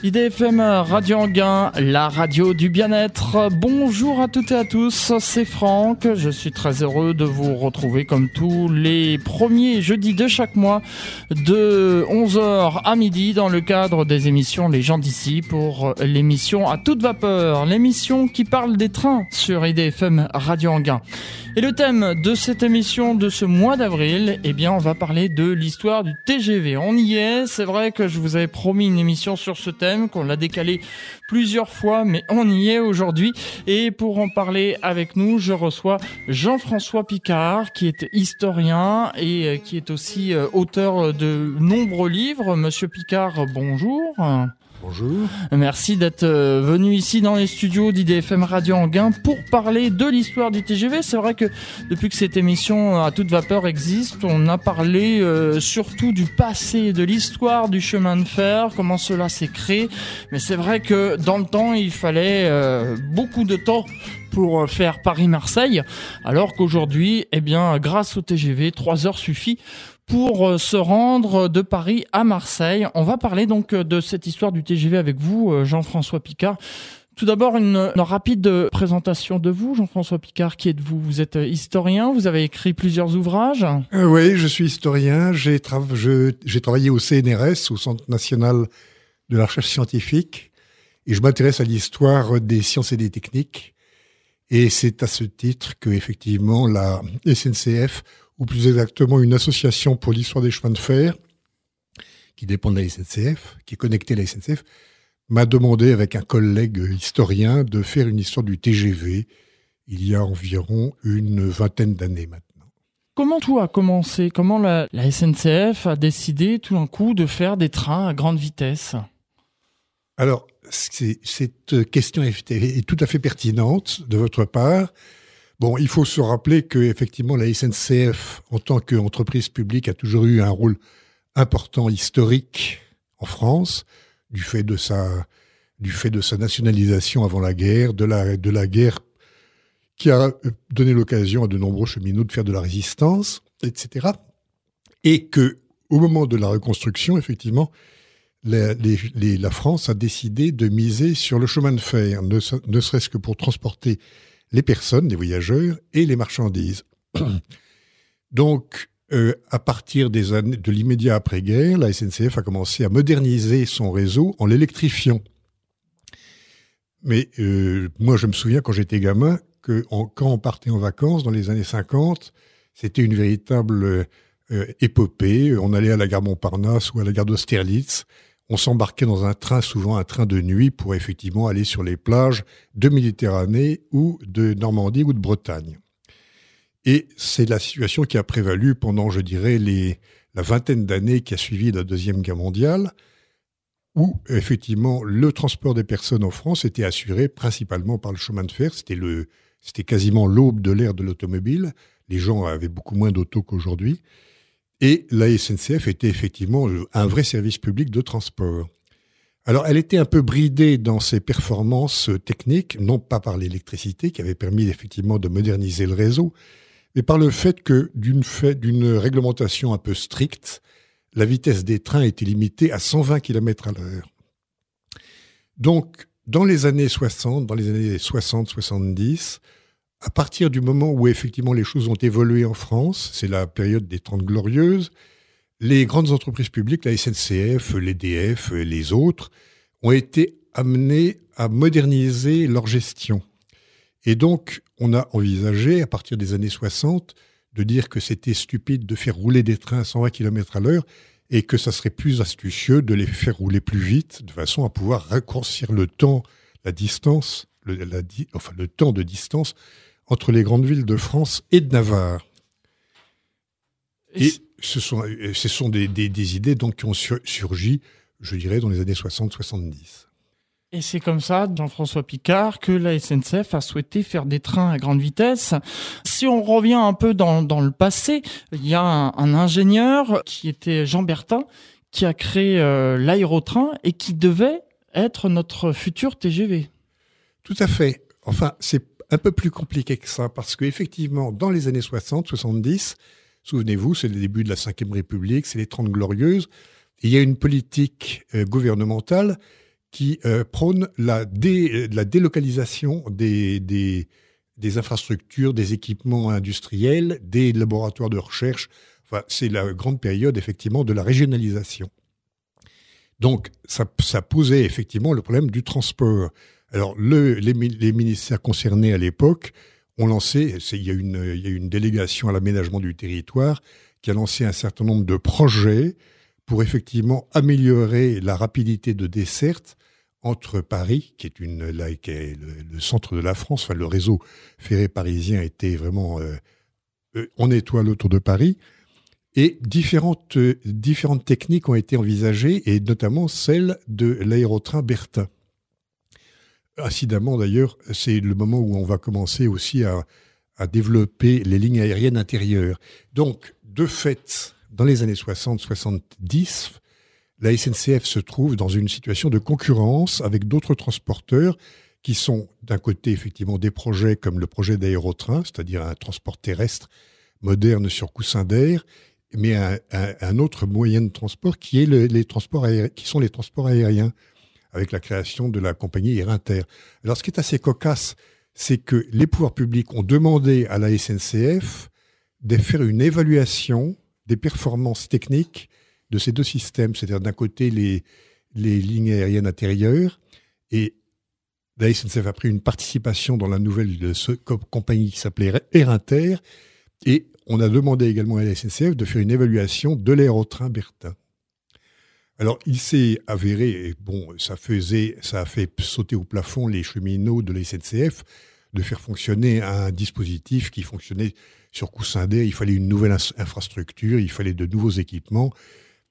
IDFM Radio Anguin, la radio du bien-être. Bonjour à toutes et à tous, c'est Franck. Je suis très heureux de vous retrouver comme tous les premiers jeudis de chaque mois de 11h à midi dans le cadre des émissions Les gens d'ici pour l'émission à toute vapeur, l'émission qui parle des trains sur IDFM Radio Anguin. Et le thème de cette émission de ce mois d'avril, eh bien, on va parler de l'histoire du TGV. On y est, c'est vrai que je vous avais promis une émission sur ce thème, qu'on l'a décalé plusieurs fois, mais on y est aujourd'hui. Et pour en parler avec nous, je reçois Jean-François Picard, qui est historien et euh, qui est aussi euh, auteur de nombreux livres. Monsieur Picard, bonjour. Bonjour. Merci d'être euh, venu ici dans les studios d'IDFM Radio Anguin pour parler de l'histoire du TGV. C'est vrai que depuis que cette émission à toute vapeur existe, on a parlé euh, surtout du passé, de l'histoire du chemin de fer, comment cela s'est créé. Mais c'est vrai que dans le temps, il fallait euh, beaucoup de temps pour faire Paris-Marseille, alors qu'aujourd'hui, eh bien, grâce au TGV, 3 heures suffit pour euh, se rendre de Paris à Marseille. On va parler donc euh, de cette histoire du TGV avec vous, euh, Jean-François Picard. Tout d'abord, une, rapide présentation de vous, Jean-François Picard. Qui êtes-vous? Vous êtes historien, vous avez écrit plusieurs ouvrages? Oui, je suis historien. J'ai travaillé au CNRS, au Centre national de la recherche scientifique, et je m'intéresse à l'histoire des sciences et des techniques. Et c'est à ce titre que, effectivement, la SNCF ou plus exactement une association pour l'histoire des chemins de fer, qui dépend de la SNCF, qui est connectée à la SNCF, m'a demandé avec un collègue historien de faire une histoire du TGV il y a environ une vingtaine d'années maintenant. Comment tout a commencé? Comment la, SNCF a décidé tout d'un coup de faire des trains à grande vitesse? Alors, cette question est, tout à fait pertinente de votre part. Bon, il faut se rappeler que effectivement la SNCF, en tant qu'entreprise publique, a toujours eu un rôle important historique en France, du fait de sa, nationalisation avant la guerre, de la, guerre qui a donné l'occasion à de nombreux cheminots de faire de la résistance, etc. Et que, au moment de la reconstruction, effectivement, la, France a décidé de miser sur le chemin de fer, ne, ne serait-ce que pour transporter les personnes, les voyageurs et les marchandises. Donc, euh, à partir des de l'immédiat après-guerre, la SNCF a commencé à moderniser son réseau en l'électrifiant. Mais euh, moi, je me souviens quand j'étais gamin que quand on partait en vacances dans les années 50, c'était une véritable euh, épopée. On allait à la gare Montparnasse ou à la gare d'Austerlitz on s'embarquait dans un train, souvent un train de nuit, pour effectivement aller sur les plages de Méditerranée ou de Normandie ou de Bretagne. Et c'est la situation qui a prévalu pendant, je dirais, la vingtaine d'années qui a suivi la Deuxième Guerre mondiale, où effectivement le transport des personnes en France était assuré principalement par le chemin de fer. C'était, le, c'était quasiment l'aube de l'ère de l'automobile. Les gens avaient beaucoup moins d'auto qu'aujourd'hui. Et la SNCF était effectivement un vrai service public de transport. Alors, elle était un peu bridée dans ses performances techniques, non pas par l'électricité, qui avait permis effectivement de moderniser le réseau, mais par le fait que, d'une d'une réglementation un peu stricte, la vitesse des trains était limitée à 120 km à l'heure. Donc, dans les années 60, dans les années 60-70, à partir du moment où effectivement les choses ont évolué en France, c'est la période des Trente Glorieuses, les grandes entreprises publiques, la SNCF, l'EDF et les autres, ont été amenées à moderniser leur gestion. Et donc, on a envisagé, à partir des années 60, de dire que c'était stupide de faire rouler des trains à 120 km à l'heure et que ça serait plus astucieux de les faire rouler plus vite, de façon à pouvoir raccourcir le temps, la distance, le, temps de distance entre les grandes villes de France et de Navarre. Et, ce sont, ce sont des, des, idées donc qui ont surgi, je dirais, dans les années 60-70. Et c'est comme ça, Jean-François Picard, que la SNCF a souhaité faire des trains à grande vitesse. Si on revient un peu dans, dans le passé, il y a un, ingénieur qui était Jean Bertin, qui a créé euh, l'aérotrain et qui devait être notre futur TGV. Tout à fait. Enfin, c'est un peu plus compliqué que ça, parce qu'effectivement, dans les années 60, 70, souvenez-vous, c'est le début de la Ve République, c'est les Trente Glorieuses, il y a une politique euh, gouvernementale qui euh, prône la, la délocalisation des, infrastructures, des équipements industriels, des laboratoires de recherche. Enfin, c'est la grande période effectivement de la régionalisation. Donc, ça posait effectivement le problème du transport. Alors, le, les, ministères concernés à l'époque ont lancé, il y, a une, une délégation à l'aménagement du territoire qui a lancé un certain nombre de projets pour effectivement améliorer la rapidité de desserte entre Paris, qui est, une, le, centre de la France, enfin le réseau ferré parisien était vraiment euh, euh, en étoile autour de Paris, et différentes, euh, différentes techniques ont été envisagées, et notamment celle de l'aérotrain Berthin. Incidemment d'ailleurs, c'est le moment où on va commencer aussi à, développer les lignes aériennes intérieures. Donc, de fait, dans les années 60-70, la SNCF se trouve dans une situation de concurrence avec d'autres transporteurs qui sont d'un côté effectivement des projets comme le projet d'aérotrain, c'est-à-dire un transport terrestre moderne sur coussin d'air, mais un, autre moyen de transport qui est qui sont les transports aériens, avec la création de la compagnie Air Inter. Alors ce qui est assez cocasse, c'est que les pouvoirs publics ont demandé à la SNCF de faire une évaluation des performances techniques de ces deux systèmes, c'est-à-dire d'un côté les, les lignes aériennes intérieures et la SNCF a pris une participation dans la nouvelle compagnie qui s'appelait Air Inter et on a demandé également à la SNCF de faire une évaluation de l'aérotrain Bertin. Alors, il s'est avéré, et bon, ça faisait, a fait sauter au plafond les cheminots de la SNCF de faire fonctionner un dispositif qui fonctionnait sur coussin d'air. Il fallait une nouvelle infrastructure, il fallait de nouveaux équipements.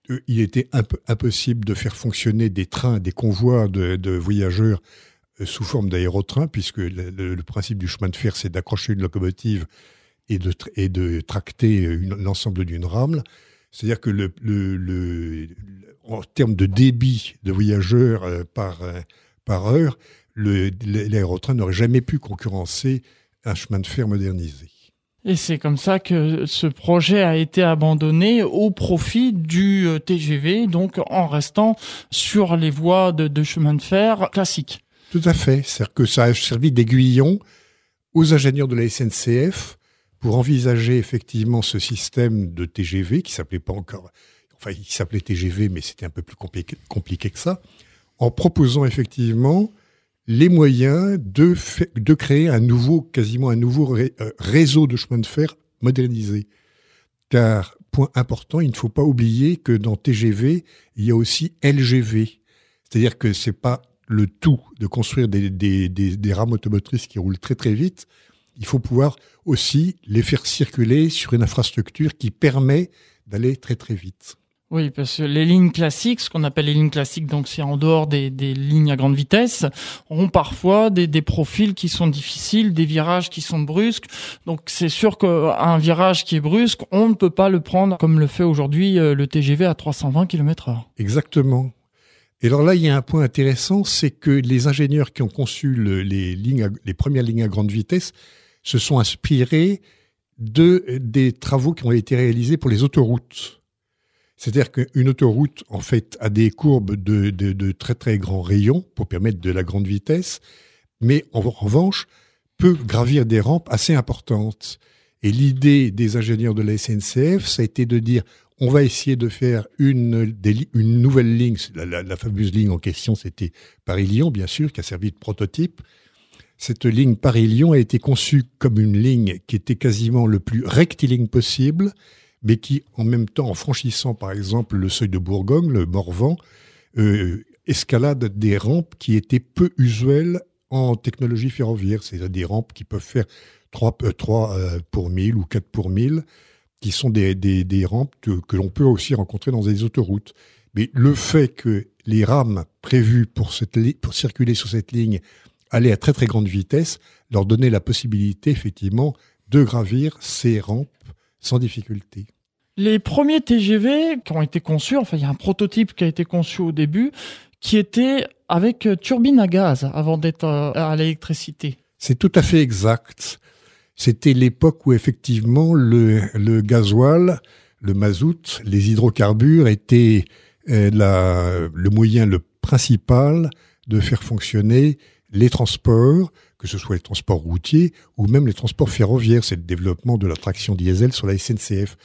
Euh, il était impossible de faire fonctionner des trains, des convois de, voyageurs euh, sous forme d'aérotrain, puisque le, principe du chemin de fer, c'est d'accrocher une locomotive et de, et de tracter l'ensemble d'une rame. C'est-à-dire que le, le, en termes de débit de voyageurs euh, par, par heure, l'aérotrain n'aurait jamais pu concurrencer un chemin de fer modernisé. Et c'est comme ça que ce projet a été abandonné au profit du euh, TGV, donc en restant sur les voies de, chemin de fer classiques. Tout à fait. C'est-à-dire que ça a servi d'aiguillon aux ingénieurs de la SNCF pour envisager effectivement ce système de TGV qui s'appelait pas encore, enfin, il s'appelait TGV, mais c'était un peu plus compliqué, que ça, en proposant effectivement les moyens de, de créer un nouveau, quasiment un nouveau euh, réseau de chemin de fer modernisé. Car, point important, il ne faut pas oublier que dans TGV, il y a aussi LGV. C'est-à-dire que c'est pas le tout de construire des, des, des, des rames automotrices qui roulent très très vite. Il faut pouvoir aussi les faire circuler sur une infrastructure qui permet d'aller très très vite. Oui, parce que les lignes classiques, ce qu'on appelle les lignes classiques, donc c'est en dehors des, des, lignes à grande vitesse, ont parfois des, des, profils qui sont difficiles, des virages qui sont brusques. Donc c'est sûr qu'un virage qui est brusque, on ne peut pas le prendre comme le fait aujourd'hui euh, le TGV à 320 km/h. Exactement. Et alors là, il y a un point intéressant, c'est que les ingénieurs qui ont conçu les, lignes les premières lignes à grande vitesse se sont inspirés de des travaux qui ont été réalisés pour les autoroutes. C'est-à-dire qu'une autoroute, en fait, a des courbes de, très très grands rayons pour permettre de la grande vitesse, mais en revanche, peut gravir des rampes assez importantes. Et l'idée des ingénieurs de la SNCF, ça a été de dire, on va essayer de faire une, une nouvelle ligne. La, la fameuse ligne en question, c'était Paris-Lyon, bien sûr, qui a servi de prototype. Cette ligne Paris-Lyon a été conçue comme une ligne qui était quasiment le plus rectiligne possible, mais qui, en même temps, en franchissant par exemple le seuil de Bourgogne, le Morvan, euh, escalade des rampes qui étaient peu usuelles en technologie ferroviaire. C'est-à-dire des rampes qui peuvent faire 3, 3 euh, euh, pour 1000 ou 4 pour 1000, qui sont des, rampes que, l'on peut aussi rencontrer dans des autoroutes. Mais le fait que les rames prévues pour circuler sur cette ligne allaient à très très grande vitesse leur donnait la possibilité effectivement de gravir ces rampes sans difficulté. Les premiers TGV qui ont été conçus, enfin il y a un prototype qui a été conçu au début, qui était avec euh, turbine à gaz avant d'être euh, à l'électricité. C'est tout à fait exact. C'était l'époque où effectivement le, le gasoil, le mazout, les hydrocarbures étaient euh, la, le moyen le principal de faire fonctionner les transports, que ce soit les transports routiers ou même les transports ferroviaires. C'est le développement de la traction diesel sur la SNCF.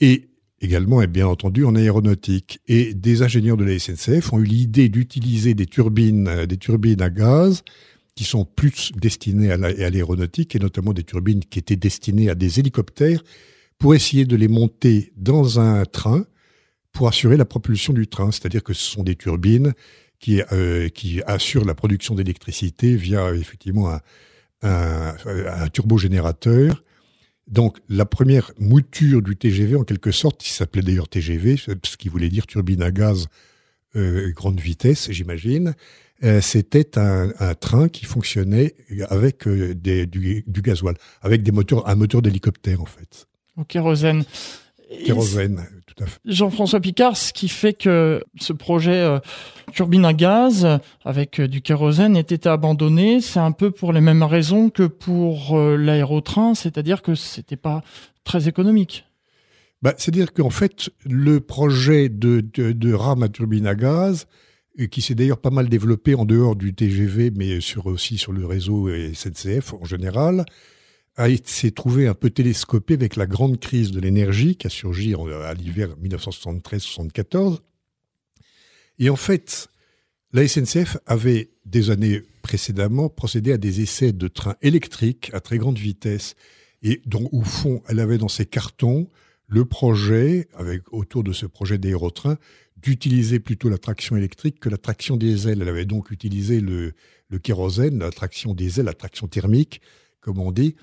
Et également, et bien entendu, en aéronautique. Et des ingénieurs de la SNCF ont eu l'idée d'utiliser des turbines, euh, des turbines à gaz qui sont plus destinées à l'aéronautique et notamment des turbines qui étaient destinées à des hélicoptères pour essayer de les monter dans un train pour assurer la propulsion du train. C'est-à-dire que ce sont des turbines qui, euh, qui assurent la production d'électricité via effectivement un, un, un turbogénérateur donc la première mouture du TGV, en quelque sorte, qui s'appelait d'ailleurs TGV, ce qui voulait dire turbine à gaz euh, grande vitesse, j'imagine, euh, c'était un, train qui fonctionnait avec euh, du, du, gasoil, avec des moteurs, un moteur d'hélicoptère en fait. Au kérosène. Kérosène, tout à fait. Jean-François Picard, ce qui fait que ce projet euh, turbine à gaz avec euh, du kérosène était abandonné, c'est un peu pour les mêmes raisons que pour euh, l'aérotrain, c'est-à-dire que c'était pas très économique. Bah, c'est-à-dire qu'en fait, le projet de, de, de rame à turbine à gaz, qui s'est d'ailleurs pas mal développé en dehors du TGV, mais sur, aussi sur le réseau SNCF en général, s'est trouvé un peu télescopé avec la grande crise de l'énergie qui a surgi à l'hiver 1973-74. Et en fait, la SNCF avait, des années précédemment, procédé à des essais de trains électriques à très grande vitesse. Et donc, au fond, elle avait dans ses cartons le projet, avec autour de ce projet d'aérotrain, d'utiliser plutôt la traction électrique que la traction diesel. Elle avait donc utilisé le, le kérosène, la traction diesel, la traction thermique, comme on dit,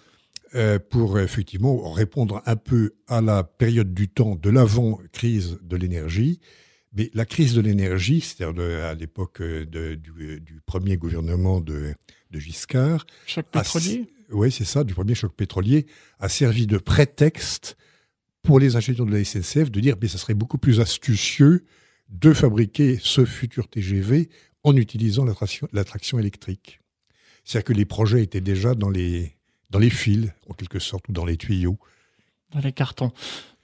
euh, pour effectivement répondre un peu à la période du temps de l'avant-crise de l'énergie. Mais la crise de l'énergie, c'est-à-dire à l'époque euh, du, du, premier gouvernement de, de Giscard. Choc pétrolier Oui, c'est ça, du premier choc pétrolier, a servi de prétexte pour les ingénieurs de la SNCF de dire que ça serait beaucoup plus astucieux de fabriquer ce futur TGV en utilisant la traction, la traction électrique. C'est-à-dire que les projets étaient déjà dans les, dans les fils, en quelque sorte, ou dans les tuyaux. Dans les cartons.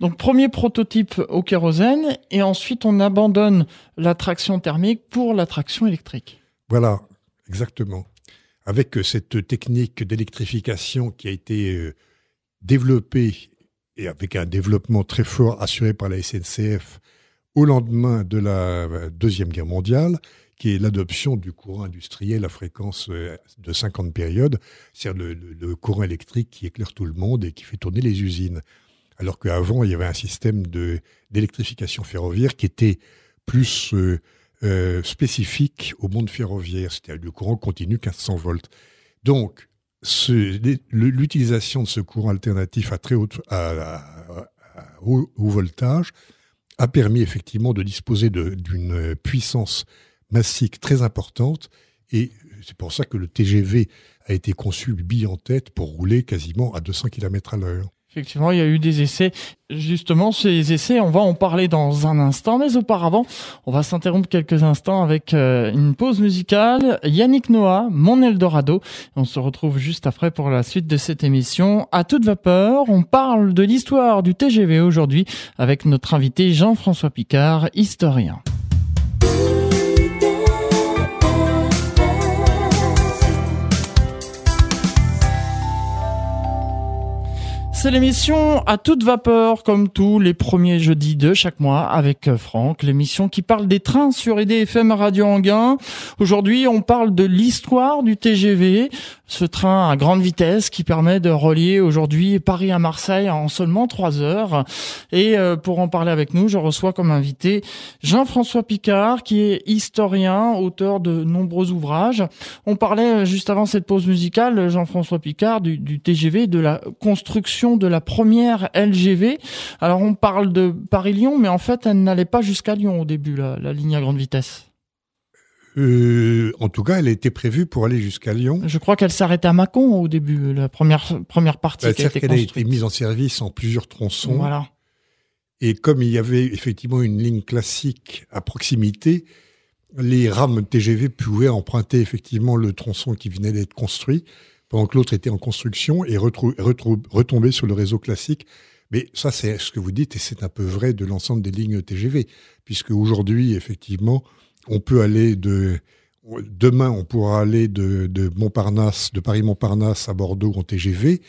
Donc, premier prototype au kérosène, et ensuite on abandonne la traction thermique pour la traction électrique. Voilà, exactement. Avec euh, cette technique d'électrification qui a été euh, développée et avec un développement très fort assuré par la SNCF au lendemain de la euh, Deuxième Guerre mondiale, qui est l'adoption du courant industriel à fréquence euh, de 50 périodes, c'est-à-dire le, courant électrique qui éclaire tout le monde et qui fait tourner les usines. Alors qu'avant, il y avait un système d'électrification ferroviaire qui était plus euh, euh, spécifique au monde ferroviaire, c'est-à-dire le courant continu 1500 volts. Donc, l'utilisation de ce courant alternatif à très haut, haut voltage a permis effectivement de disposer d'une puissance massique très importante. Et c'est pour ça que le TGV a été conçu bille en tête pour rouler quasiment à 200 km à l'heure. Effectivement, il y a eu des essais. Justement, ces essais, on va en parler dans un instant, mais auparavant, on va s'interrompre quelques instants avec euh, une pause musicale. Yannick Noah, Mon Eldorado. On se retrouve juste après pour la suite de cette émission. À toute vapeur, on parle de l'histoire du TGV aujourd'hui avec notre invité Jean-François Picard, historien. C'est l'émission à toute vapeur, comme tous les premiers jeudis de chaque mois avec euh, Franck, l'émission qui parle des trains sur EDFM Radio Anguin. Aujourd'hui, on parle de l'histoire du TGV, ce train à grande vitesse qui permet de relier aujourd'hui Paris à Marseille en seulement trois heures. Et euh, pour en parler avec nous, je reçois comme invité Jean-François Picard, qui est historien, auteur de nombreux ouvrages. On parlait euh, juste avant cette pause musicale, Jean-François Picard, du, du TGV, de la construction de la première LGV. Alors on parle de Paris-Lyon, mais en fait elle n'allait pas jusqu'à Lyon au début, la, ligne à grande vitesse. Euh, en tout cas, elle était prévue pour aller jusqu'à Lyon. Je crois qu'elle s'arrêtait à Mâcon au début, la première première partie bah, qui a été a été mise en service en plusieurs tronçons. Voilà. Et comme il y avait effectivement une ligne classique à proximité, les rames TGV pouvaient emprunter effectivement le tronçon qui venait d'être construit pendant que l'autre était en construction et retomber sur le réseau classique. Mais ça, c'est ce que vous dites, et c'est un peu vrai de l'ensemble des lignes TGV, puisque aujourd'hui, effectivement, on peut aller de, Demain, on pourra aller de, Montparnasse, de Paris-Montparnasse à Bordeaux en TGV,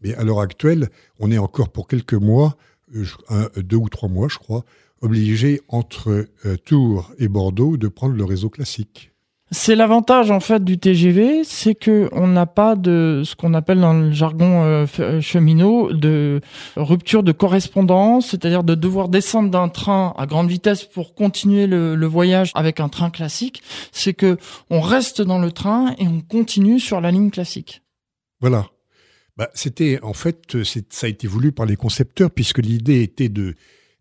mais à l'heure actuelle, on est encore pour quelques mois, deux ou trois mois, je crois, obligé entre Tours et Bordeaux de prendre le réseau classique. C'est l'avantage en fait du TGV, c'est que on n'a pas de ce qu'on appelle dans le jargon euh, euh, cheminot de rupture de correspondance, c'est-à-dire de devoir descendre d'un train à grande vitesse pour continuer le, voyage avec un train classique. C'est que on reste dans le train et on continue sur la ligne classique. Voilà. Bah, c'était en fait ça a été voulu par les concepteurs puisque l'idée était de,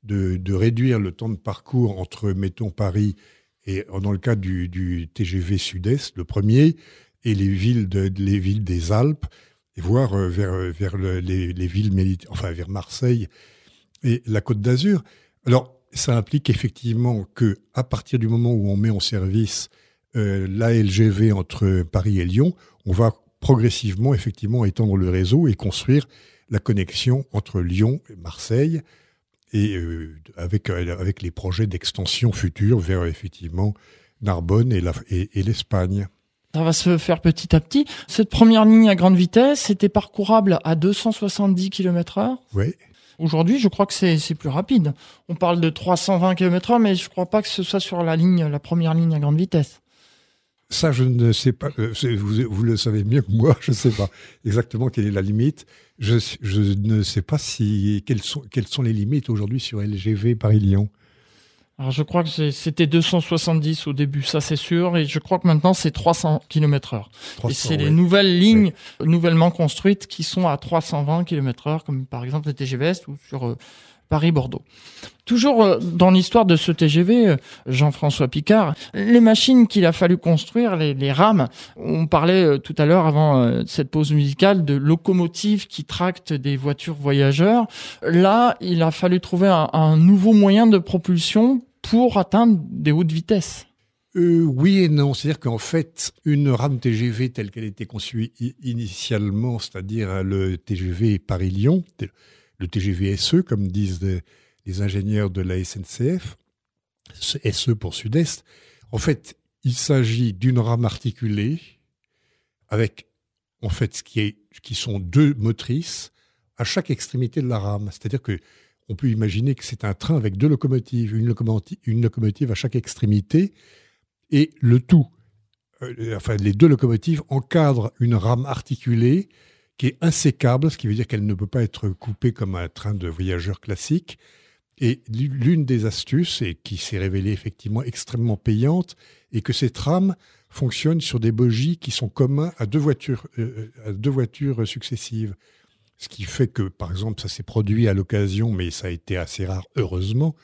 de de réduire le temps de parcours entre mettons Paris et dans le cas du, TGV Sud-Est, le premier, et les villes, de, les villes des Alpes, et voire euh, vers, euh, les, villes militaires, enfin vers Marseille et la Côte d'Azur. Alors, ça implique effectivement que à partir du moment où on met en service euh, la LGV entre Paris et Lyon, on va progressivement effectivement étendre le réseau et construire la connexion entre Lyon et Marseille, et euh, avec, euh, avec les projets d'extension futurs vers effectivement Narbonne et l'Espagne. Ça va se faire petit à petit. Cette première ligne à grande vitesse était parcourable à 270 km h Oui. Aujourd'hui, je crois que c'est plus rapide. On parle de 320 km h mais je ne crois pas que ce soit sur la ligne, la première ligne à grande vitesse. Ça, je ne sais pas. Euh, vous, le savez mieux que moi. Je ne sais pas exactement quelle est la limite. Je, ne sais pas si quelles sont, quelles sont les limites aujourd'hui sur LGV Paris-Lyon. Alors je crois que c'était 270 au début, ça c'est sûr, et je crois que maintenant c'est 300 km/h. Et c'est les nouvelles lignes nouvellement construites qui sont à 320 km/h, comme par exemple le TGV ou sur euh, Paris-Bordeaux. Toujours euh, dans l'histoire de ce TGV, euh, Jean-François Picard, les machines qu'il a fallu construire, les, rames, on parlait euh, tout à l'heure avant cette pause musicale de locomotives qui tractent des voitures voyageurs. Là, il a fallu trouver un, nouveau moyen de propulsion pour atteindre des hautes vitesses. oui et non. C'est-à-dire qu'en fait, une rame TGV telle qu'elle était conçue initialement, c'est-à-dire le TGV Paris-Lyon, le TGV SE, comme disent les, ingénieurs de la SNCF, SE pour Sud-Est. En fait, il s'agit d'une rame articulée avec, en fait, ce qui, est, qui sont deux motrices à chaque extrémité de la rame. C'est-à-dire que on peut imaginer que c'est un train avec deux locomotives, une locomotive, une locomotive à chaque extrémité, et le tout, euh, enfin les deux locomotives encadrent une rame articulée qui est insécable, ce qui veut dire qu'elle ne peut pas être coupée comme un train de voyageurs classique. Et l'une des astuces, et qui s'est révélée effectivement extrêmement payante, est que ces trams fonctionnent sur des bogies qui sont communs à deux voitures, euh, à deux voitures successives. Ce qui fait que, par exemple, ça s'est produit à l'occasion, mais ça a été assez rare, heureusement,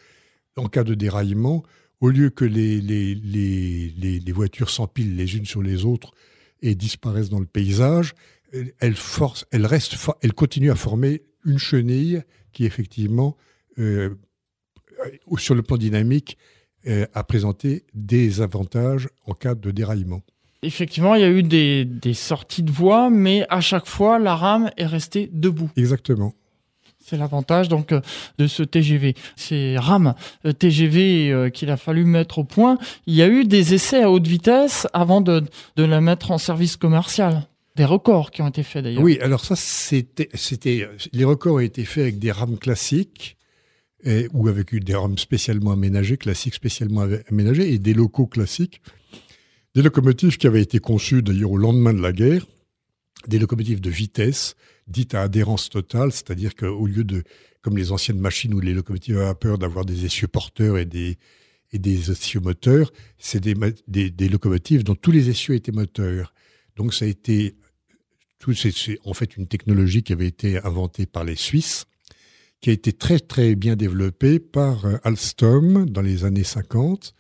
en cas de déraillement, au lieu que les, les voitures s'empilent les unes sur les autres et disparaissent dans le paysage, elle force, elle reste, elle continue à former une chenille qui effectivement, euh, sur le plan dynamique, euh, a présenté des avantages en cas de déraillement. Effectivement, il y a eu des, sorties de voie, mais à chaque fois, la rame est restée debout. Exactement. C'est l'avantage donc euh, de ce TGV. Ces rames TGV qu'il a fallu mettre au point. Il y a eu des essais à haute vitesse avant de la mettre en service commercial des records qui ont été faits d'ailleurs. Oui, alors ça, c'était, c'était, les records ont été faits avec des rames classiques ou avec des rames spécialement aménagées, classiques spécialement aménagées et des locaux classiques. Des locomotives qui avaient été conçues d'ailleurs au lendemain de la guerre, des locomotives de vitesse, dites à adhérence totale, c'est-à-dire qu'au lieu de, comme les anciennes machines où les locomotives avaient peur d'avoir des essieux porteurs et des, et des essieux moteurs, c'est des, des locomotives dont tous les essieux étaient moteurs. Donc ça a été c'est en fait une technologie qui avait été inventée par les Suisses, qui a été très très bien développée par euh, Alstom dans les années 50,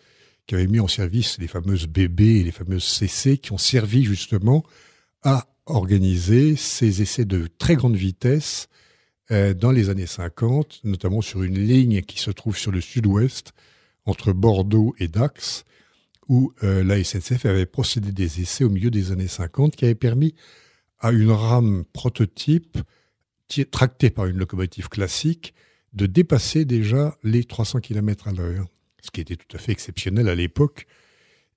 qui avait mis en service les fameuses BB et les fameuses CC qui ont servi justement à organiser ces essais de très grande vitesse euh, dans les années 50, notamment sur une ligne qui se trouve sur le sud-ouest, entre Bordeaux et Dax, où euh, la SNCF avait procédé des essais au milieu des années 50 qui avaient permis à une rame prototype tractée par une locomotive classique de dépasser déjà les 300 km à l'heure, ce qui était tout à fait exceptionnel à l'époque.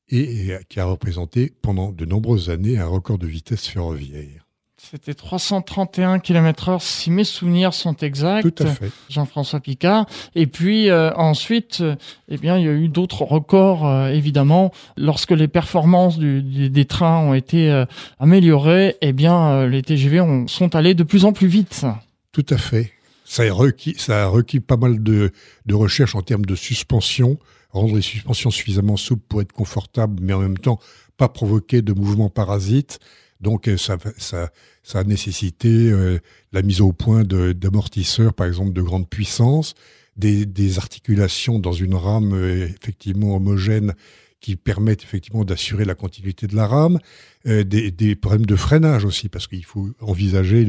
et qui a représenté pendant de nombreuses années un record de vitesse ferroviaire. C'était 331 km/h si mes souvenirs sont exacts. Tout à fait. Jean-François Picard. Et puis euh, ensuite, euh, eh bien, il y a eu d'autres records, euh, évidemment, lorsque les performances des trains ont été améliorées. Eh bien, les TGV ont, sont allés de plus en plus vite. Tout à fait. Ça a requis, ça a requis pas mal de, de recherches en termes de suspension, rendre les suspensions suffisamment souples pour être confortables, mais en même temps pas provoquer de mouvements parasites. Donc ça, ça, a nécessité euh, la mise au point d'amortisseurs, par exemple, de grande puissance, des, articulations dans une rame euh, effectivement homogène qui permettent effectivement d'assurer la continuité de la rame, euh, des, problèmes de freinage aussi, parce qu'il faut envisager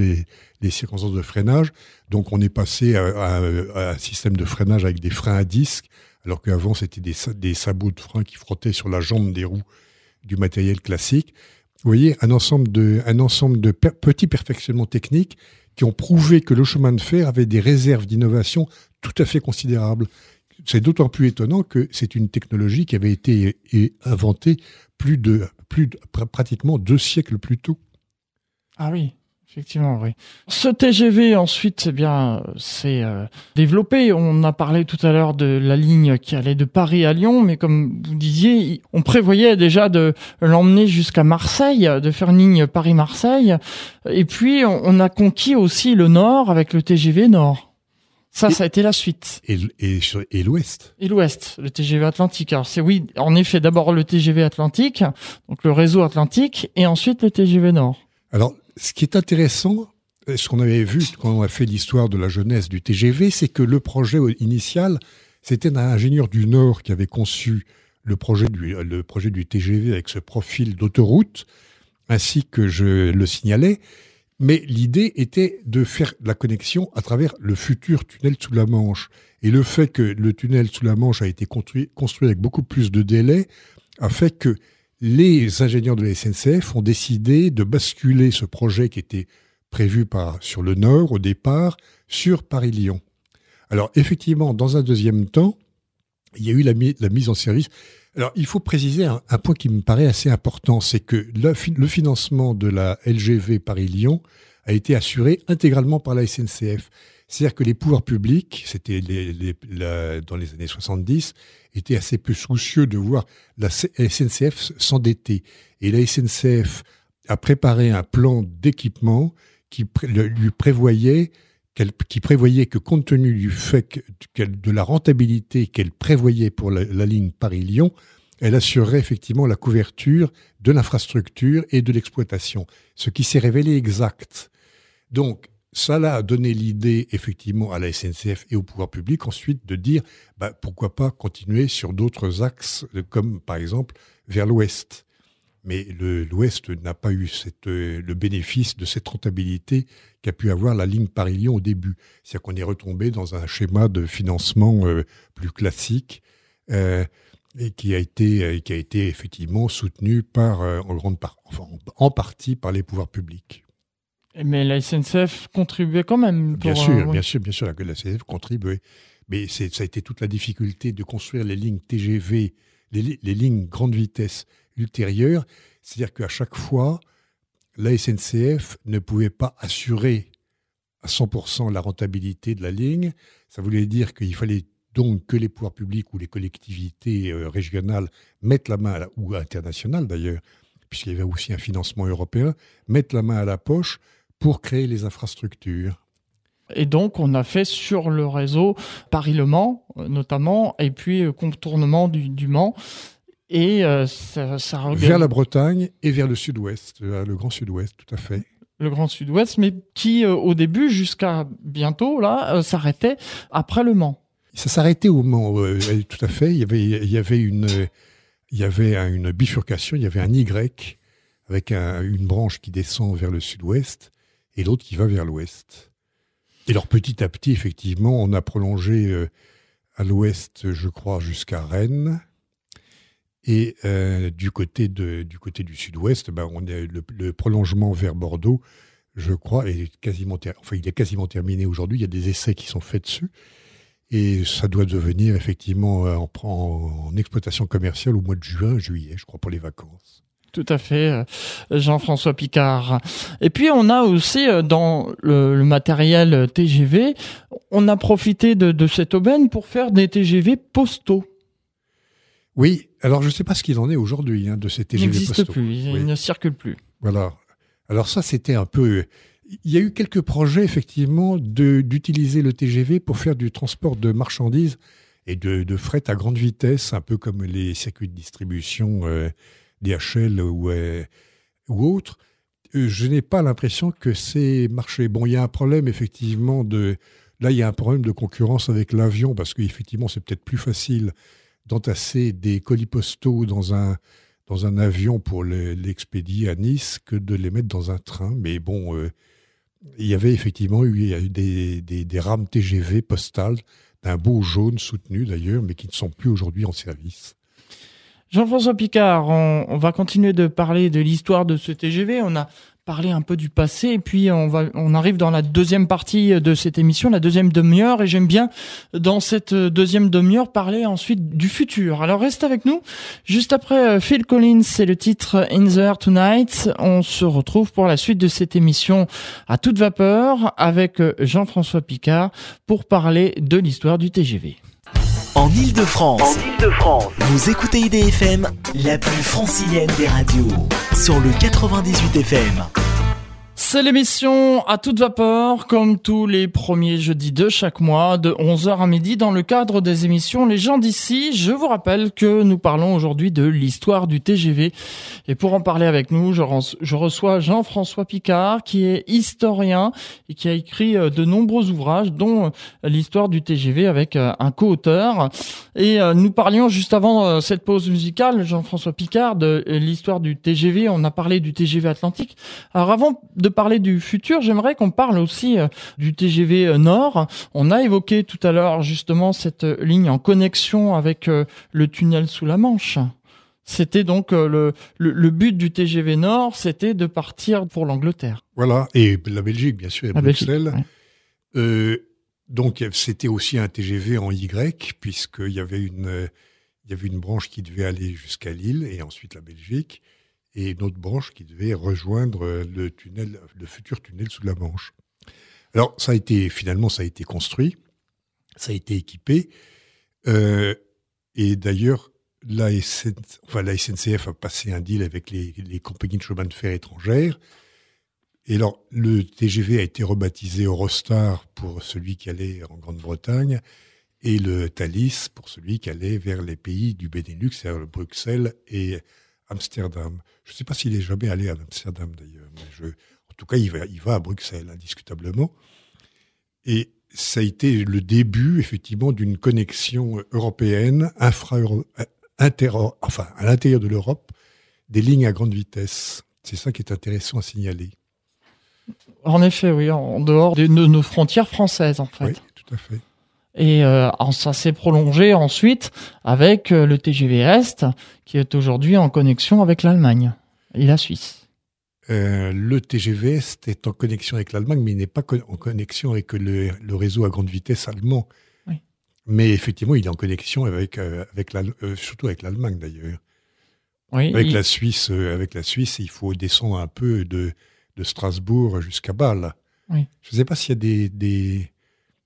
les, circonstances de freinage. Donc on est passé à, un système de freinage avec des freins à disque, alors qu'avant c'était des sabots de frein qui frottaient sur la jambe des roues du matériel classique. Vous voyez, un ensemble de, petits perfectionnements techniques qui ont prouvé que le chemin de fer avait des réserves d'innovation tout à fait considérables. C'est d'autant plus étonnant que c'est une technologie qui avait été inventée plus de, plus de, pratiquement deux siècles plus tôt. Ah oui. Effectivement, oui. Ce TGV ensuite, eh bien, c'est euh, développé. On a parlé tout à l'heure de la ligne qui allait de Paris à Lyon, mais comme vous disiez, on prévoyait déjà de l'emmener jusqu'à Marseille, de faire une ligne Paris-Marseille. Et puis, on, a conquis aussi le Nord avec le TGV Nord. Ça, ça a été la suite. Et, et, et l'Ouest. Et l'Ouest, le TGV Atlantique. Alors c'est oui, en effet, d'abord le TGV Atlantique, donc le réseau Atlantique, et ensuite le TGV Nord. Alors ce qui est intéressant, ce qu'on avait vu quand on a fait l'histoire de la jeunesse du TGV, c'est que le projet initial, c'était un ingénieur du Nord qui avait conçu le projet du, TGV avec ce profil d'autoroute, ainsi que je le signalais. Mais l'idée était de faire la connexion à travers le futur tunnel sous la Manche. Et le fait que le tunnel sous la Manche a été construit, construit avec beaucoup plus de délai a fait que les ingénieurs de la SNCF ont décidé de basculer ce projet qui était prévu sur le nord au départ sur Paris-Lyon. Alors effectivement, dans un deuxième temps, il y a eu la, mise en service. Alors il faut préciser un, point qui me paraît assez important, c'est que le, le, financement de la LGV Paris-Lyon a été assuré intégralement par la SNCF. C'est-à-dire que les pouvoirs publics, c'était dans les années 70, étaient assez peu soucieux de voir la SNCF s'endetter. Et la SNCF a préparé un plan d'équipement qui lui prévoyait que compte tenu du fait de la rentabilité qu'elle prévoyait pour la, la ligne Paris-Lyon, elle assurerait effectivement la couverture de l'infrastructure et de l'exploitation, ce qui s'est révélé exact. Donc, ça a donné l'idée effectivement à la SNCF et au pouvoir public ensuite de dire bah, pourquoi pas continuer sur d'autres axes comme par exemple vers l'ouest. Mais l'ouest n'a pas eu cette, le bénéfice de cette rentabilité qu'a pu avoir la ligne Paris-Lyon au début. C'est-à-dire qu'on est retombé dans un schéma de financement euh, plus classique euh, et qui a été, qui a été effectivement soutenu par, euh, en grande part, en partie par les pouvoirs publics. Mais la SNCF contribuait quand même. bien sûr, euh, bien sûr, bien sûr, la SNCF contribuait. Mais ça a été toute la difficulté de construire les lignes TGV, les, les lignes grande vitesse ultérieures. C'est-à-dire qu'à chaque fois, la SNCF ne pouvait pas assurer à 100% la rentabilité de la ligne. Ça voulait dire qu'il fallait donc que les pouvoirs publics ou les collectivités euh, régionales mettent la main, ou internationales d'ailleurs, puisqu'il y avait aussi un financement européen, mettent la main à la poche pour créer les infrastructures. Et donc, on a fait sur le réseau Paris-Le Mans, euh, notamment, et puis euh, contournement du, Mans. Et euh, ça, ça Vers la Bretagne et vers le sud-ouest, le grand sud-ouest, tout à fait. Le grand sud-ouest, mais qui, au début, jusqu'à bientôt, là, s'arrêtait après Le Mans. Ça s'arrêtait au Mans, tout à fait. Il y avait, il y avait, une, il y avait une bifurcation, il y avait un Y avec une branche qui descend vers le sud-ouest et l'autre qui va vers l'ouest. Et alors petit à petit, effectivement, on a prolongé euh, à l'ouest, je crois, jusqu'à Rennes. Et euh, du côté du sud-ouest, ben, on le, prolongement vers Bordeaux, je crois, est quasiment, enfin, il est quasiment terminé aujourd'hui. Il y a des essais qui sont faits dessus. Et ça doit devenir effectivement en, en, exploitation commerciale au mois de juin, juillet, je crois, pour les vacances. Tout à fait, euh, Jean-François Picard. Et puis on a aussi euh, dans le, matériel TGV, on a profité de, cette aubaine pour faire des TGV postaux. Oui, alors je ne sais pas ce qu'il en est aujourd'hui hein, de ces TGV postaux. Il n'existe plus, il ne circule plus. Voilà. Alors ça, c'était un peu... Il y a eu quelques projets, effectivement, d'utiliser le TGV pour faire du transport de marchandises et de, fret à grande vitesse, un peu comme les circuits de distribution euh, DHL ou, euh, ou autres. Euh, je n'ai pas l'impression que c'est marché. Bon, il y a un problème, effectivement, de... Là, il y a un problème de concurrence avec l'avion, parce qu'effectivement, c'est peut-être plus facile d'entasser des colis postaux dans un, dans un avion pour l'expédier à Nice que de les mettre dans un train. Mais bon, euh, il y avait effectivement eu, des, des, rames TGV postales d'un beau jaune soutenu d'ailleurs, mais qui ne sont plus aujourd'hui en service. Jean-François Picard, on, va continuer de parler de l'histoire de ce TGV. On a parler un peu du passé et puis on va on arrive dans la deuxième partie de cette émission, la deuxième demi-heure et j'aime bien dans cette deuxième demi-heure parler ensuite du futur. Alors reste avec nous. Juste après euh, Phil Collins, c'est le titre In the Air Tonight. On se retrouve pour la suite de cette émission à toute vapeur avec euh, Jean-François Picard pour parler de l'histoire du TGV. En Ile-de-France, vous écoutez IDFM, la plus francilienne des radios, sur le 98 FM. C'est l'émission à toute vapeur, comme tous les premiers jeudis de chaque mois, de 11h à midi, dans le cadre des émissions Les gens d'ici. Je vous rappelle que nous parlons aujourd'hui de l'histoire du TGV. Et pour en parler avec nous, je, reçois Jean-François Picard, qui est historien et qui a écrit euh, de nombreux ouvrages, dont euh, l'histoire du TGV avec euh, un co-auteur. Et nous parlions juste avant cette pause musicale, Jean-François Picard, de l'histoire du TGV. On a parlé du TGV Atlantique. Alors avant de de parler du futur, j'aimerais qu'on parle aussi euh, du TGV euh, Nord. On a évoqué tout à l'heure justement cette euh, ligne en connexion avec le tunnel sous la Manche. C'était donc le, le, but du TGV Nord, c'était de partir pour l'Angleterre. Voilà, et la Belgique, bien sûr, et Bruxelles. donc c'était aussi un TGV en Y, puisqu'il y avait une, il y avait une branche qui devait aller jusqu'à Lille et ensuite la Belgique et une autre branche qui devait rejoindre le tunnel, le futur tunnel sous la Manche. Alors, ça a été, finalement, ça a été construit, ça a été équipé, euh, et d'ailleurs, la, enfin, la, SNCF a passé un deal avec les, les, compagnies de chemin de fer étrangères. Et alors, le TGV a été rebaptisé Eurostar pour celui qui allait en Grande-Bretagne et le Thalys pour celui qui allait vers les pays du Benelux, c'est-à-dire Bruxelles et Amsterdam. Je ne sais pas s'il est jamais allé à Amsterdam d'ailleurs, mais je, en tout cas, il va, il va à Bruxelles, indiscutablement. Et ça a été le début, effectivement, d'une connexion européenne, infra, inter, enfin, à l'intérieur de l'Europe, des lignes à grande vitesse. C'est ça qui est intéressant à signaler. En effet, oui, en dehors de nos frontières françaises, en fait. Oui, tout à fait. Et euh, ça s'est prolongé ensuite avec euh, le TGV Est, qui est aujourd'hui en connexion avec l'Allemagne et la Suisse. Euh, le TGV Est est en connexion avec l'Allemagne, mais il n'est pas en connexion avec le, réseau à grande vitesse allemand. Oui. Mais effectivement, il est en connexion avec, avec surtout avec l'Allemagne d'ailleurs. Oui, avec la Suisse, avec la Suisse, il faut descendre un peu de, de Strasbourg jusqu'à Bâle. Oui. Je ne sais pas s'il y a des, des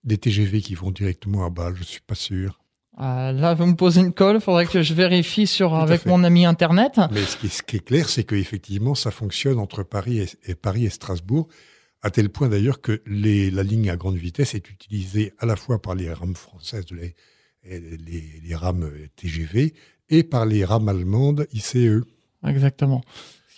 des TGV qui vont directement à Bâle, je suis pas sûr. Euh, là, vous me posez une colle, il faudrait que je vérifie sur, avec mon ami Internet. Mais ce qui, est clair, c'est qu'effectivement, ça fonctionne entre Paris et, Paris et Strasbourg, à tel point d'ailleurs que la ligne à grande vitesse est utilisée à la fois par les rames françaises, les, les rames TGV, et par les rames allemandes ICE. Exactement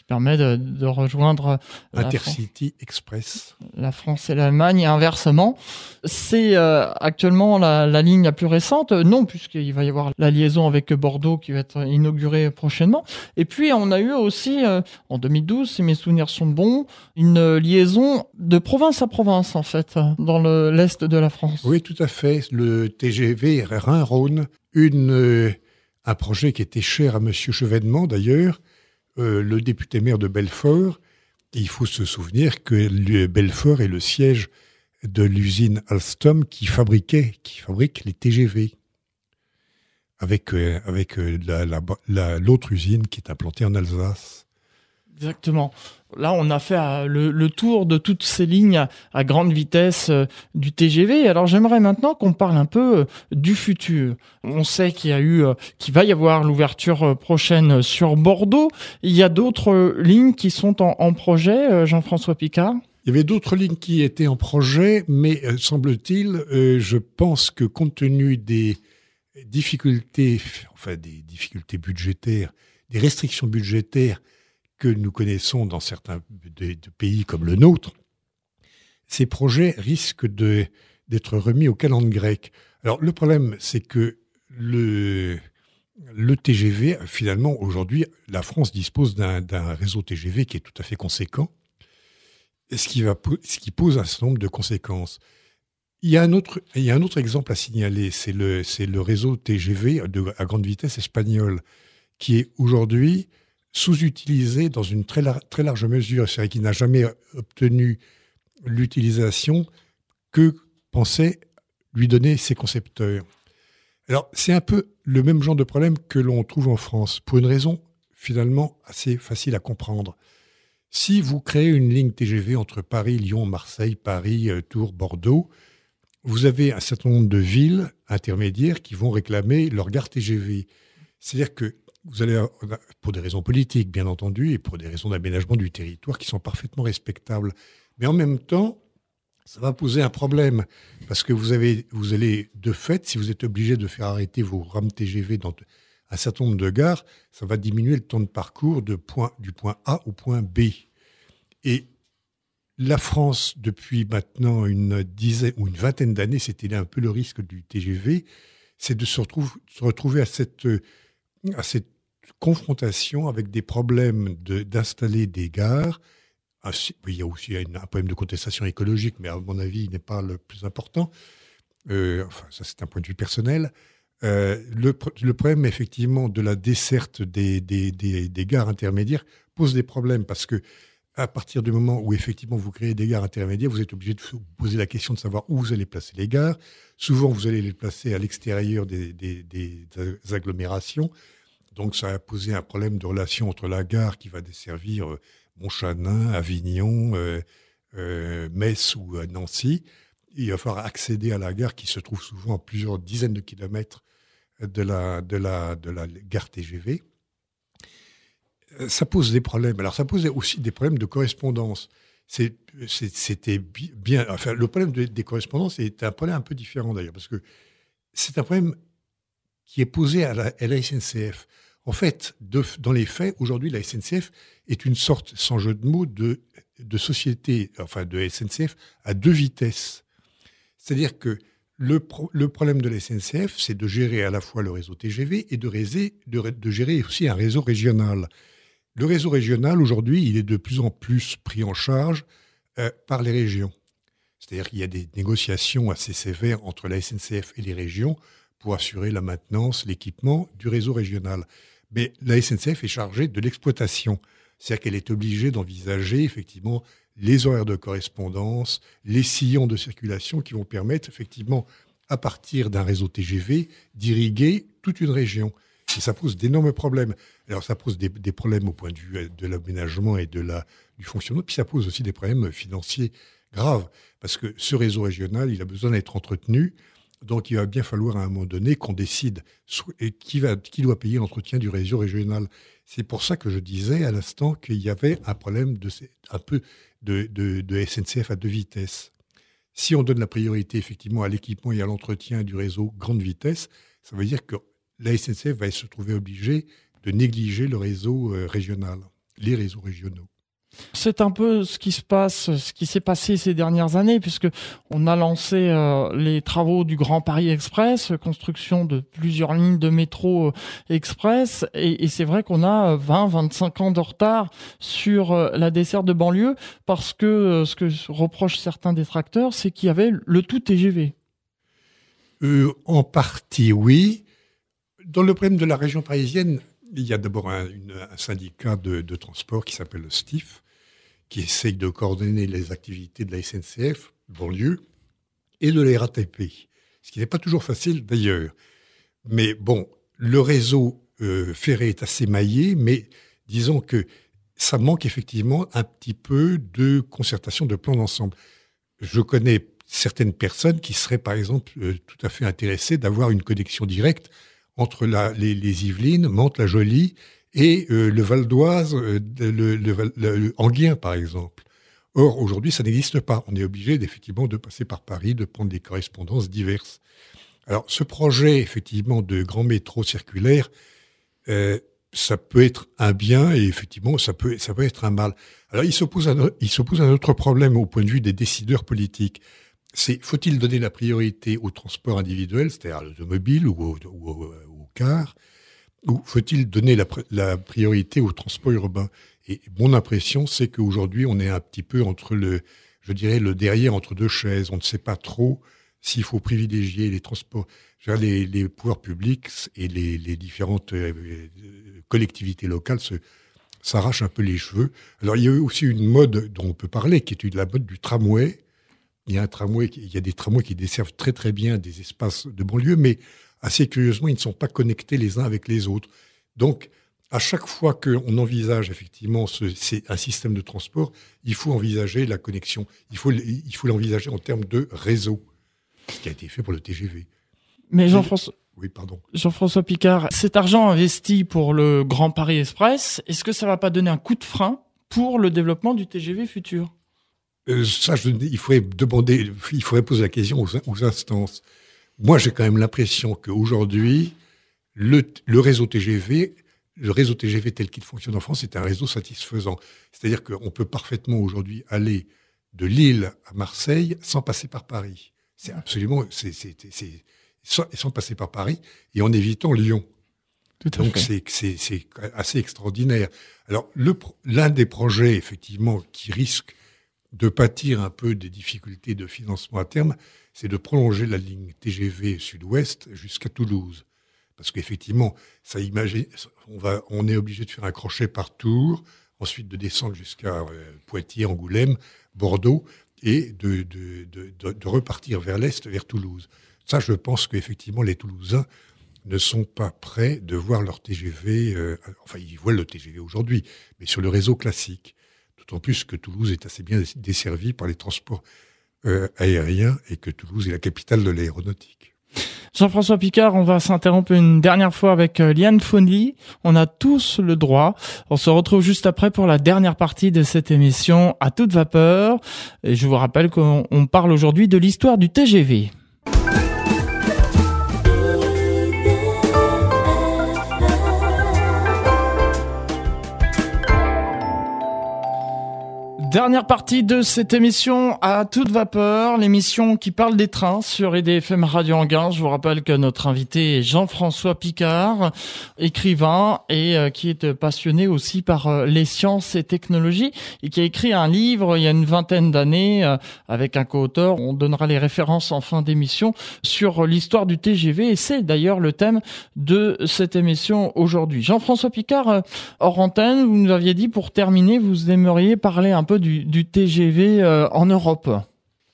permet de, rejoindre Intercity Express. La France et l'Allemagne et inversement. C'est euh, actuellement la, ligne la plus récente, non, puisqu'il va y avoir la liaison avec Bordeaux qui va être inaugurée prochainement. Et puis on a eu aussi, euh, en 2012, si mes souvenirs sont bons, une liaison de province à province, en fait, dans l'est de la France. Oui, tout à fait. Le TGV Rhin-Rhône, une, euh, un projet qui était cher à M. Chevènement d'ailleurs, euh, le député maire de Belfort. il faut se souvenir que Belfort est le siège de l'usine Alstom qui fabriquait, qui fabrique les TGV avec, euh, euh, l'autre usine qui est implantée en Alsace. Exactement. Là, on a fait euh, le, tour de toutes ces lignes à, grande vitesse du TGV. Alors, j'aimerais maintenant qu'on parle un peu du futur. On sait qu'il y a eu, qu'il va y avoir l'ouverture prochaine sur Bordeaux. Il y a d'autres lignes qui sont en projet, Jean-François Picard? Il y avait d'autres lignes qui étaient en projet, mais semble-t-il, je pense que compte tenu des difficultés, enfin des difficultés budgétaires, des restrictions budgétaires que nous connaissons dans certains pays comme le nôtre, ces projets risquent d'être remis au calendrier grec. Alors le problème, c'est que le, le TGV, finalement, aujourd'hui, la France dispose d'un réseau TGV qui est tout à fait conséquent, ce qui, va, ce qui pose un certain nombre de conséquences. Il y a un autre, il y a un autre exemple à signaler, c'est le, le réseau TGV à grande vitesse espagnol, qui est aujourd'hui sous-utilisé dans une très, très large mesure, c'est-à-dire qu'il n'a jamais obtenu l'utilisation que pensaient lui donner ses concepteurs. Alors, c'est un peu le même genre de problème que l'on trouve en France, pour une raison finalement assez facile à comprendre. Si vous créez une ligne TGV entre Paris, Lyon, Marseille, Paris, euh, Tours, Bordeaux, vous avez un certain nombre de villes intermédiaires qui vont réclamer leur gare TGV. C'est-à-dire que vous allez, pour des raisons politiques, bien entendu, et pour des raisons d'aménagement du territoire qui sont parfaitement respectables. Mais en même temps, ça va poser un problème parce que vous avez, vous allez, de fait, si vous êtes obligé de faire arrêter vos rames TGV dans un certain nombre de gares, ça va diminuer le temps de parcours de point, du point A au point B. Et la France, depuis maintenant une dizaine ou une vingtaine d'années, c'était un peu le risque du TGV, c'est de se, retrouver à cette, à cette confrontation avec des problèmes d'installer des gares. Il y a aussi un problème de contestation écologique, mais à mon avis, il n'est pas le plus important. Euh, enfin, ça, c'est un point de vue personnel. Euh, le, problème, effectivement, de la desserte des, des, des, gares intermédiaires pose des problèmes parce que à partir du moment où effectivement vous créez des gares intermédiaires, vous êtes obligé de vous poser la question de savoir où vous allez placer les gares. Souvent, vous allez les placer à l'extérieur des, agglomérations. Donc, ça a posé un problème de relation entre la gare qui va desservir euh, Montchanin, Avignon, euh, euh, Metz ou Nancy. il va falloir accéder à la gare qui se trouve souvent à plusieurs dizaines de kilomètres de la, de la, de la gare TGV. Ça pose des problèmes. Alors, ça pose aussi des problèmes de correspondance. C'était bien. Enfin, le problème des correspondances est un problème un peu différent d'ailleurs, parce que c'est un problème qui est posé à la, SNCF. En fait, dans les faits, aujourd'hui, la SNCF est une sorte, sans jeu de mots, de, société, enfin de SNCF à deux vitesses. C'est-à-dire que le, problème de la SNCF, c'est de gérer à la fois le réseau TGV et de gérer aussi un réseau régional. Le réseau régional, aujourd'hui, il est de plus en plus pris en charge euh, par les régions. C'est-à-dire qu'il y a des négociations assez sévères entre la SNCF et les régions pour assurer la maintenance, l'équipement du réseau régional. Mais la SNCF est chargée de l'exploitation. C'est-à-dire qu'elle est obligée d'envisager effectivement les horaires de correspondance, les sillons de circulation qui vont permettre effectivement, à partir d'un réseau TGV, d'irriguer toute une région. Et ça pose d'énormes problèmes. Alors ça pose des, problèmes au point de vue de l'aménagement et de la, du fonctionnement, puis ça pose aussi des problèmes financiers graves, parce que ce réseau régional, il a besoin d'être entretenu, donc il va bien falloir à un moment donné qu'on décide qui, doit payer l'entretien du réseau régional. C'est pour ça que je disais à l'instant qu'il y avait un problème de, un peu de, de SNCF à deux vitesses. Si on donne la priorité effectivement à l'équipement et à l'entretien du réseau grande vitesse, ça veut dire que la SNCF va se trouver obligée de négliger le réseau euh, régional, les réseaux régionaux. C'est un peu ce qui se passe, s'est passé ces dernières années, puisque on a lancé euh, les travaux du Grand Paris Express, construction de plusieurs lignes de métro euh, express, et, c'est vrai qu'on a 20-25 ans de retard sur la desserte de banlieue, parce que ce que reprochent certains détracteurs, c'est qu'il y avait le tout TGV. en partie, oui. Dans le problème de la région parisienne, il y a d'abord un, syndicat de, transport qui s'appelle le STIF, qui essaye de coordonner les activités de la SNCF, banlieue, et de la RATP, ce qui n'est pas toujours facile d'ailleurs. Mais bon, le réseau euh, ferré est assez maillé, mais disons que ça manque effectivement un petit peu de concertation, de plan d'ensemble. Je connais certaines personnes qui seraient, par exemple, euh, tout à fait intéressées d'avoir une connexion directe entre les, Yvelines, Mantes-la-Jolie et euh, le Val d'Oise, le, le, Anguien, par exemple. Or, aujourd'hui, ça n'existe pas. On est obligé, effectivement, de passer par Paris, de prendre des correspondances diverses. Alors, ce projet, effectivement, de grand métro circulaire, euh, ça peut être un bien et effectivement, ça peut, ça peut être un mal. Alors, il s'oppose à, à un autre problème au point de vue des décideurs politiques. C'est, faut-il donner la priorité au transport individuel, c'est-à-dire à l'automobile ou au, ou, au, car, ou faut-il donner la, priorité au transport urbain? Et mon impression, c'est qu'aujourd'hui, on est un petit peu entre le, je dirais, le derrière entre deux chaises. On ne sait pas trop s'il faut privilégier les transports, les, les pouvoirs publics et les, différentes euh, collectivités locales s'arrachent un peu les cheveux. Alors il y a aussi une mode dont on peut parler, qui est la mode du tramway. Il y a un tramway, il y a des tramways qui desservent très très bien des espaces de banlieue, mais assez curieusement, ils ne sont pas connectés les uns avec les autres. Donc, à chaque fois qu'on envisage effectivement ce, un système de transport, il faut envisager la connexion. Il faut, il faut l'envisager en termes de réseau ce qui a été fait pour le TGV. Mais Jean-François. Oui, pardon. Jean-François Picard, cet argent investi pour le Grand Paris Express, est-ce que ça va pas donner un coup de frein pour le développement du TGV futur? Ça, je, il faudrait demander, il faudrait poser la question aux, instances. Moi, j'ai quand même l'impression qu'aujourd'hui, le, le réseau TGV, le réseau TGV tel qu'il fonctionne en France, est un réseau satisfaisant. C'est-à-dire qu'on peut parfaitement aujourd'hui aller de Lille à Marseille sans passer par Paris. C'est absolument, c'est, sans, passer par Paris et en évitant Lyon. Donc c'est, c'est, assez extraordinaire. Alors l'un des projets effectivement qui risque de pâtir un peu des difficultés de financement à terme, c'est de prolonger la ligne TGV Sud-Ouest jusqu'à Toulouse. Parce qu'effectivement, ça imagine, on, va, est obligé de faire un crochet par tour, ensuite de descendre jusqu'à euh, Poitiers, Angoulême, Bordeaux et de repartir vers l'Est, vers Toulouse. Ça, je pense qu'effectivement, les Toulousains ne sont pas prêts de voir leur TGV, euh, enfin, ils voient le TGV aujourd'hui, mais sur le réseau classique. D'autant plus que Toulouse est assez bien desservie par les transports euh, aériens et que Toulouse est la capitale de l'aéronautique. Jean-François Picard, on va s'interrompre une dernière fois avec euh, Liane Fonly. On a tous le droit. On se retrouve juste après pour la dernière partie de cette émission à toute vapeur. Et je vous rappelle qu'on parle aujourd'hui de l'histoire du TGV. Dernière partie de cette émission à toute vapeur, l'émission qui parle des trains sur EDFM Radio Anguin. Je vous rappelle que notre invité est Jean-François Picard, écrivain et euh, qui est passionné aussi par euh, les sciences et technologies et qui a écrit un livre il y a une vingtaine d'années euh, avec un co-auteur. On donnera les références en fin d'émission sur l'histoire du TGV et c'est d'ailleurs le thème de cette émission aujourd'hui. Jean-François Picard, hors antenne, vous nous aviez dit pour terminer, vous aimeriez parler un peu du, TGV euh, en Europe.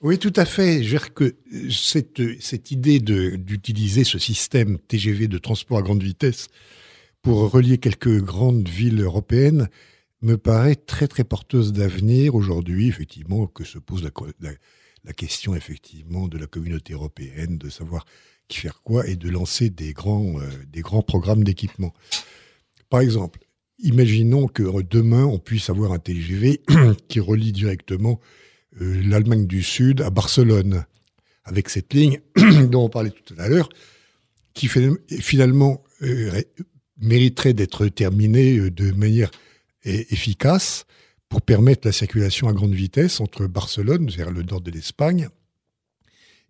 Oui, tout à fait. Je veux dire que cette, cette idée d'utiliser ce système TGV de transport à grande vitesse pour relier quelques grandes villes européennes me paraît très très porteuse d'avenir aujourd'hui, effectivement, que se pose la, la, question effectivement de la communauté européenne, de savoir qui faire quoi et de lancer des grands, euh, des grands programmes d'équipement. Par exemple, Imaginons que demain, on puisse avoir un TGV qui relie directement euh, l'Allemagne du Sud à Barcelone, avec cette ligne dont on parlait tout à l'heure, qui finalement euh, mériterait d'être terminée euh, de manière efficace pour permettre la circulation à grande vitesse entre Barcelone, vers le nord de l'Espagne,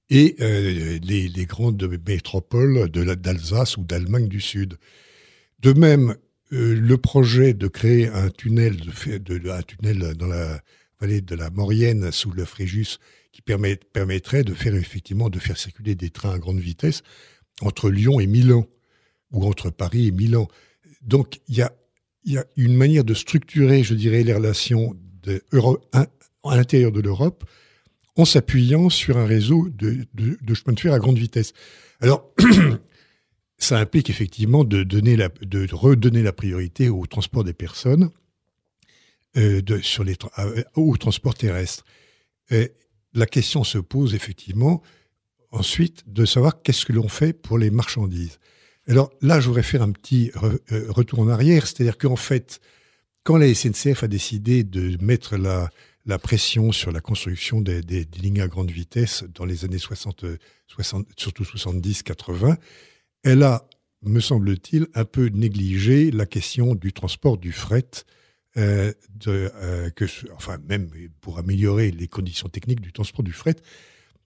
et les, grandes métropoles d'Alsace ou d'Allemagne du Sud. De même, euh, le projet de créer un tunnel, de, un tunnel dans la vallée de la Maurienne sous le Fréjus qui permet, permettrait de faire effectivement de faire circuler des trains à grande vitesse entre Lyon et Milan ou entre Paris et Milan. Donc il y a, une manière de structurer, je dirais, les relations de à l'intérieur de l'Europe en s'appuyant sur un réseau de, de, chemin de fer à grande vitesse. Alors, ça implique effectivement de, donner de redonner la priorité au transport des personnes euh, sur les, euh, au transport terrestre. la question se pose effectivement ensuite de savoir qu'est-ce que l'on fait pour les marchandises. Alors là, je voudrais faire un petit euh, retour en arrière, c'est-à-dire qu'en fait, quand la SNCF a décidé de mettre la, pression sur la construction des, des, lignes à grande vitesse dans les années 60, 60 surtout 70-80, elle a, me semble-t-il, un peu négligé la question du transport du fret, euh, euh, enfin même pour améliorer les conditions techniques du transport du fret.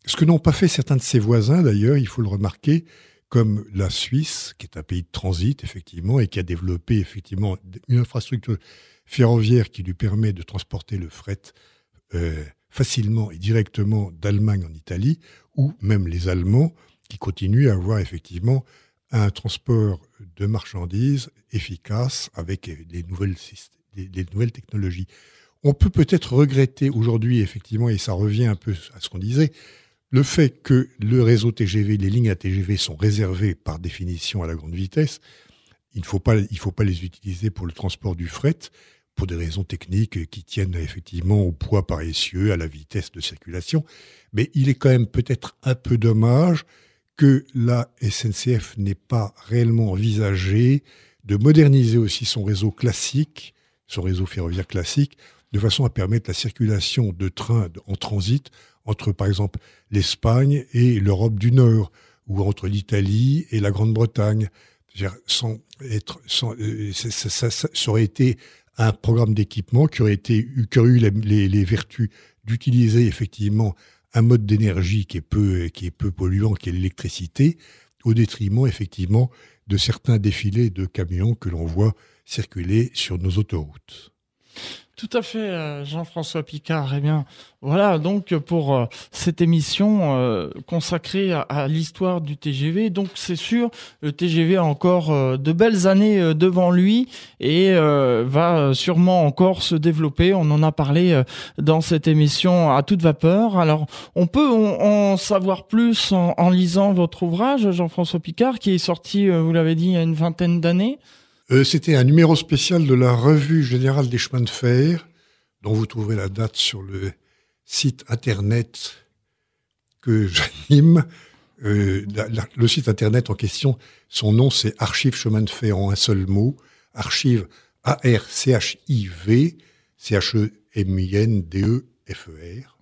Ce que n'ont pas fait certains de ses voisins, d'ailleurs, il faut le remarquer, comme la Suisse, qui est un pays de transit, effectivement, et qui a développé, effectivement, une infrastructure ferroviaire qui lui permet de transporter le fret euh, facilement et directement d'Allemagne en Italie, ou même les Allemands qui continuent à avoir effectivement un transport de marchandises efficace avec les nouvelles, les nouvelles technologies. On peut peut-être regretter aujourd'hui, effectivement, et ça revient un peu à ce qu'on disait, le fait que le réseau TGV, les lignes à TGV sont réservées par définition à la grande vitesse. Il ne faut pas, il faut pas les utiliser pour le transport du fret pour des raisons techniques qui tiennent effectivement au poids paresseux, à la vitesse de circulation. Mais il est quand même peut-être un peu dommage que la SNCF n'ait pas réellement envisagé de moderniser aussi son réseau classique, son réseau ferroviaire classique, de façon à permettre la circulation de trains en transit entre, par exemple, l'Espagne et l'Europe du Nord, ou entre l'Italie et la Grande-Bretagne. Euh, ça, aurait été un programme d'équipement qui aurait eu les, vertus d'utiliser effectivement un mode d'énergie qui est peu polluant, qui est l'électricité, au détriment effectivement de certains défilés de camions que l'on voit circuler sur nos autoroutes. Tout à fait, euh, Jean-François Picard. Eh bien, voilà donc pour euh, cette émission euh, consacrée à, l'histoire du TGV. Donc c'est sûr, le TGV a encore de belles années devant lui et va sûrement encore se développer. On en a parlé dans cette émission à toute vapeur. Alors, on peut en savoir plus en, en lisant votre ouvrage, Jean-François Picard, qui est sorti, vous l'avez dit, il y a une vingtaine d'années. Euh, c'était un numéro spécial de la Revue générale des chemins de fer, dont vous trouverez la date sur le site internet que j'anime. Euh, le site internet en question, son nom c'est Archive chemin de fer en un seul mot, Archive A-R-C-H-I-V, C-H-E-M-I-N-D-E-F-E-R.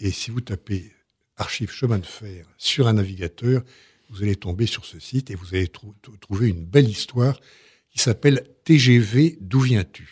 Et si vous tapez Archive chemin de fer sur un navigateur, vous allez tomber sur ce site et vous allez trouver une belle histoire qui s'appelle TGV D'où viens-tu?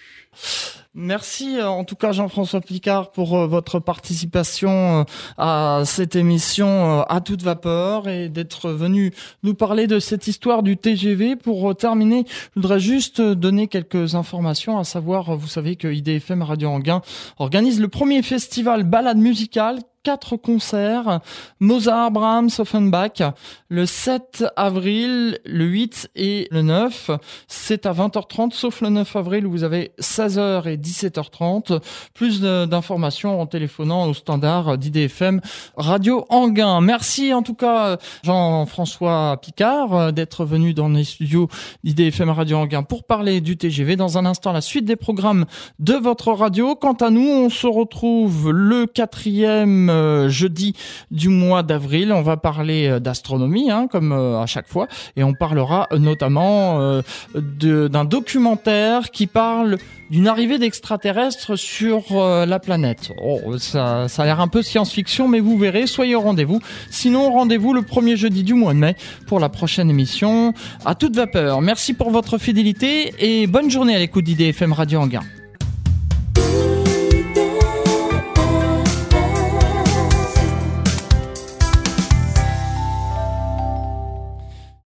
Merci euh, en tout cas Jean-François Picard pour euh, votre participation euh, à cette émission à toute vapeur et d'être venu nous parler de cette histoire du TGV. Pour terminer, je voudrais juste donner quelques informations, à savoir, vous savez que IDFM Radio Anguin organise le premier festival balade musicale quatre concerts, Mozart, Brahms, Offenbach, le 7 avril, le 8 et le 9. C'est à 20h30, sauf le 9 avril où vous avez 16h et 17h30. Plus d'informations en téléphonant au standard d'IDFM Radio Anguin. Merci en tout cas Jean-François Picard d'être venu dans les studios d'IDFM Radio Anguin pour parler du TGV. Dans un instant, la suite des programmes de votre radio. Quant à nous, on se retrouve le quatrième euh, jeudi du mois d'avril. On va parler euh, d'astronomie, hein, comme euh, à chaque fois, et on parlera notamment d'un documentaire qui parle d'une arrivée d'extraterrestres sur la planète. Oh, ça, ça a l'air un peu science-fiction, mais vous verrez, soyez au rendez-vous. Sinon, rendez-vous le premier jeudi du mois de mai pour la prochaine émission à toute vapeur. Merci pour votre fidélité et bonne journée à l'écoute d'IDFM Radio Anguin.